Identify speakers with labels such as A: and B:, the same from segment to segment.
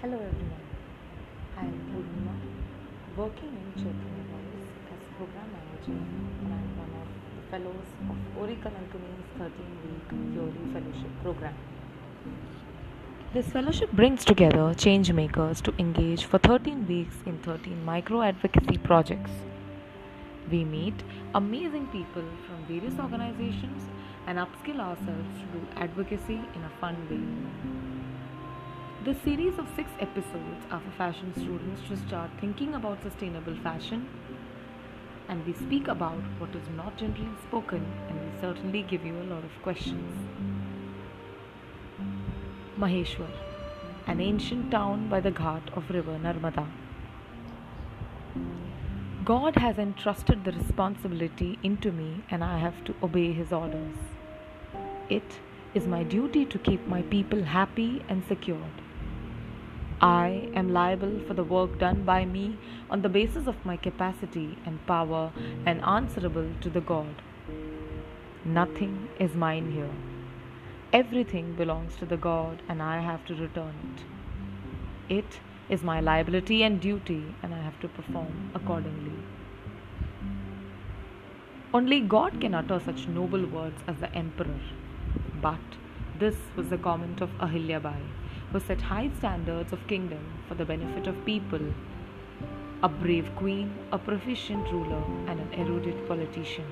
A: Hello everyone, I am Purnima, working in Chaitanya Voice as program manager and I am one of the fellows of Ori Kalankini's 13-week Theory Fellowship program. This fellowship brings together change makers to engage for 13 weeks in 13 micro advocacy projects. We meet amazing people from various organizations and upskill ourselves to do advocacy in a fun way. This series of six episodes are for fashion students to start thinking about sustainable fashion, and we speak about what is not generally spoken, and we certainly give you a lot of questions. Maheshwar, an ancient town by the ghat of river Narmada. God has entrusted the responsibility into me, and I have to obey His orders. It is my duty to keep my people happy and secured. I am liable for the work done by me on the basis of my capacity and power and answerable to the God. Nothing is mine here. Everything belongs to the God and I have to return it. It is my liability and duty and I have to perform accordingly. Only God can utter such noble words as the Emperor. But this was the comment of Ahilyabai who set high standards of kingdom for the benefit of people, a brave queen, a proficient ruler, and an erudite politician.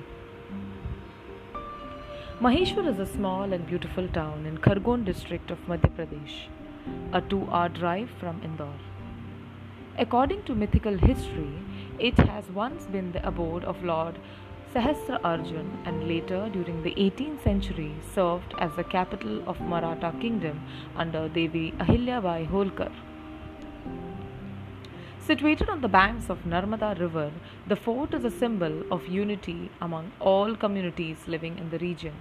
A: Maheshwar is a small and beautiful town in Khargone district of Madhya Pradesh, a two hour drive from Indore. According to mythical history, it has once been the abode of Lord Sahasra Arjun and later during the 18th century served as the capital of Maratha kingdom under Devi Ahilyabai Holkar. Situated on the banks of Narmada river, the fort is a symbol of unity among all communities living in the region.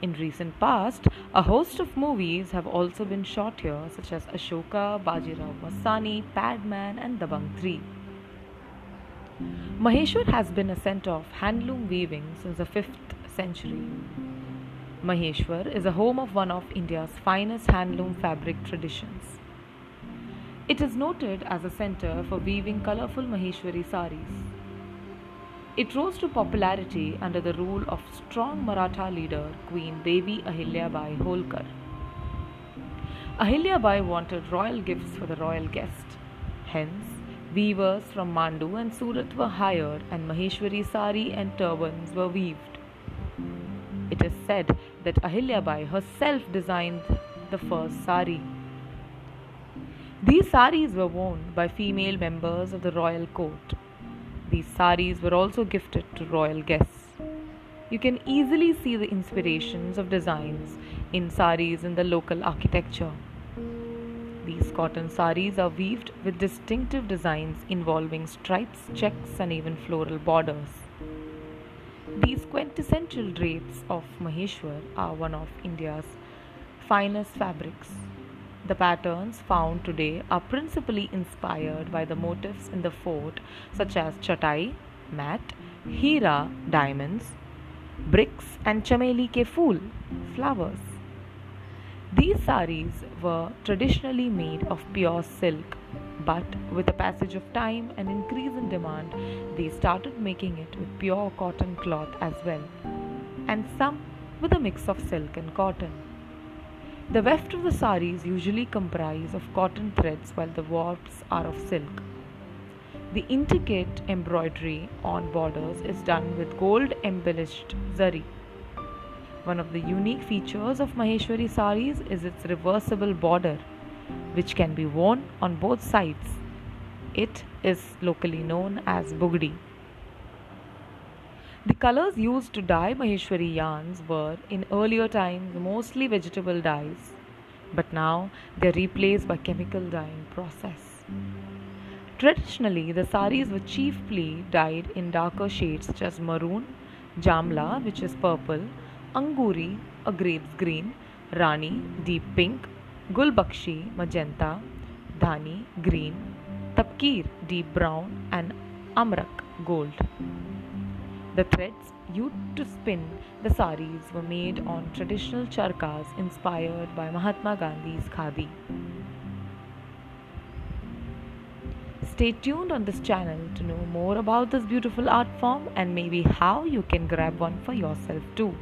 A: In recent past, a host of movies have also been shot here such as Ashoka, Bajirao Mastani, Padman and Dabangg 3. Maheshwar has been a center of handloom weaving since the 5th century. Maheshwar is a home of one of India's finest handloom fabric traditions. It is noted as a center for weaving colorful Maheshwari saris. It rose to popularity under the rule of strong Maratha leader Queen Devi Ahilyabai Holkar. Ahilyabai wanted royal gifts for the royal guest. Hence, Weavers from Mandu and Surat were hired, and Maheshwari sari and turbans were weaved. It is said that Ahilyabai herself designed the first sari. These saris were worn by female members of the royal court. These saris were also gifted to royal guests. You can easily see the inspirations of designs in saris in the local architecture. These cotton saris are weaved with distinctive designs involving stripes, checks, and even floral borders. These quintessential drapes of Maheshwar are one of India's finest fabrics. The patterns found today are principally inspired by the motifs in the fort, such as chatai, mat, hira, diamonds, bricks, and chameli ke phool, flowers. These saris were traditionally made of pure silk, but with the passage of time and increase in demand, they started making it with pure cotton cloth as well, and some with a mix of silk and cotton. The weft of the saris usually comprise of cotton threads while the warps are of silk. The intricate embroidery on borders is done with gold embellished zari. One of the unique features of Maheshwari saris is its reversible border, which can be worn on both sides. It is locally known as bugdi. The colors used to dye Maheshwari yarns were in earlier times mostly vegetable dyes, but now they are replaced by chemical dyeing process. Traditionally, the saris were chiefly dyed in darker shades such as maroon, jamla, which is purple, Anguri, a grape's green, Rani, deep pink, Gulbakshi, magenta, Dhani, green, Tapkir, deep brown, and Amrak, gold. The threads used to spin the saris were made on traditional charkas inspired by Mahatma Gandhi's khadi. Stay tuned on this channel to know more about this beautiful art form and maybe how you can grab one for yourself too.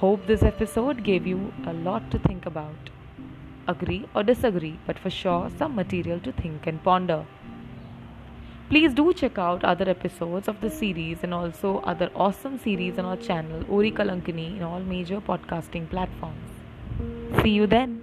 A: Hope this episode gave you a lot to think about. Agree or disagree, but for sure some material to think and ponder. Please do check out other episodes of the series and also other awesome series on our channel Ori Kalankini in all major podcasting platforms. See you then.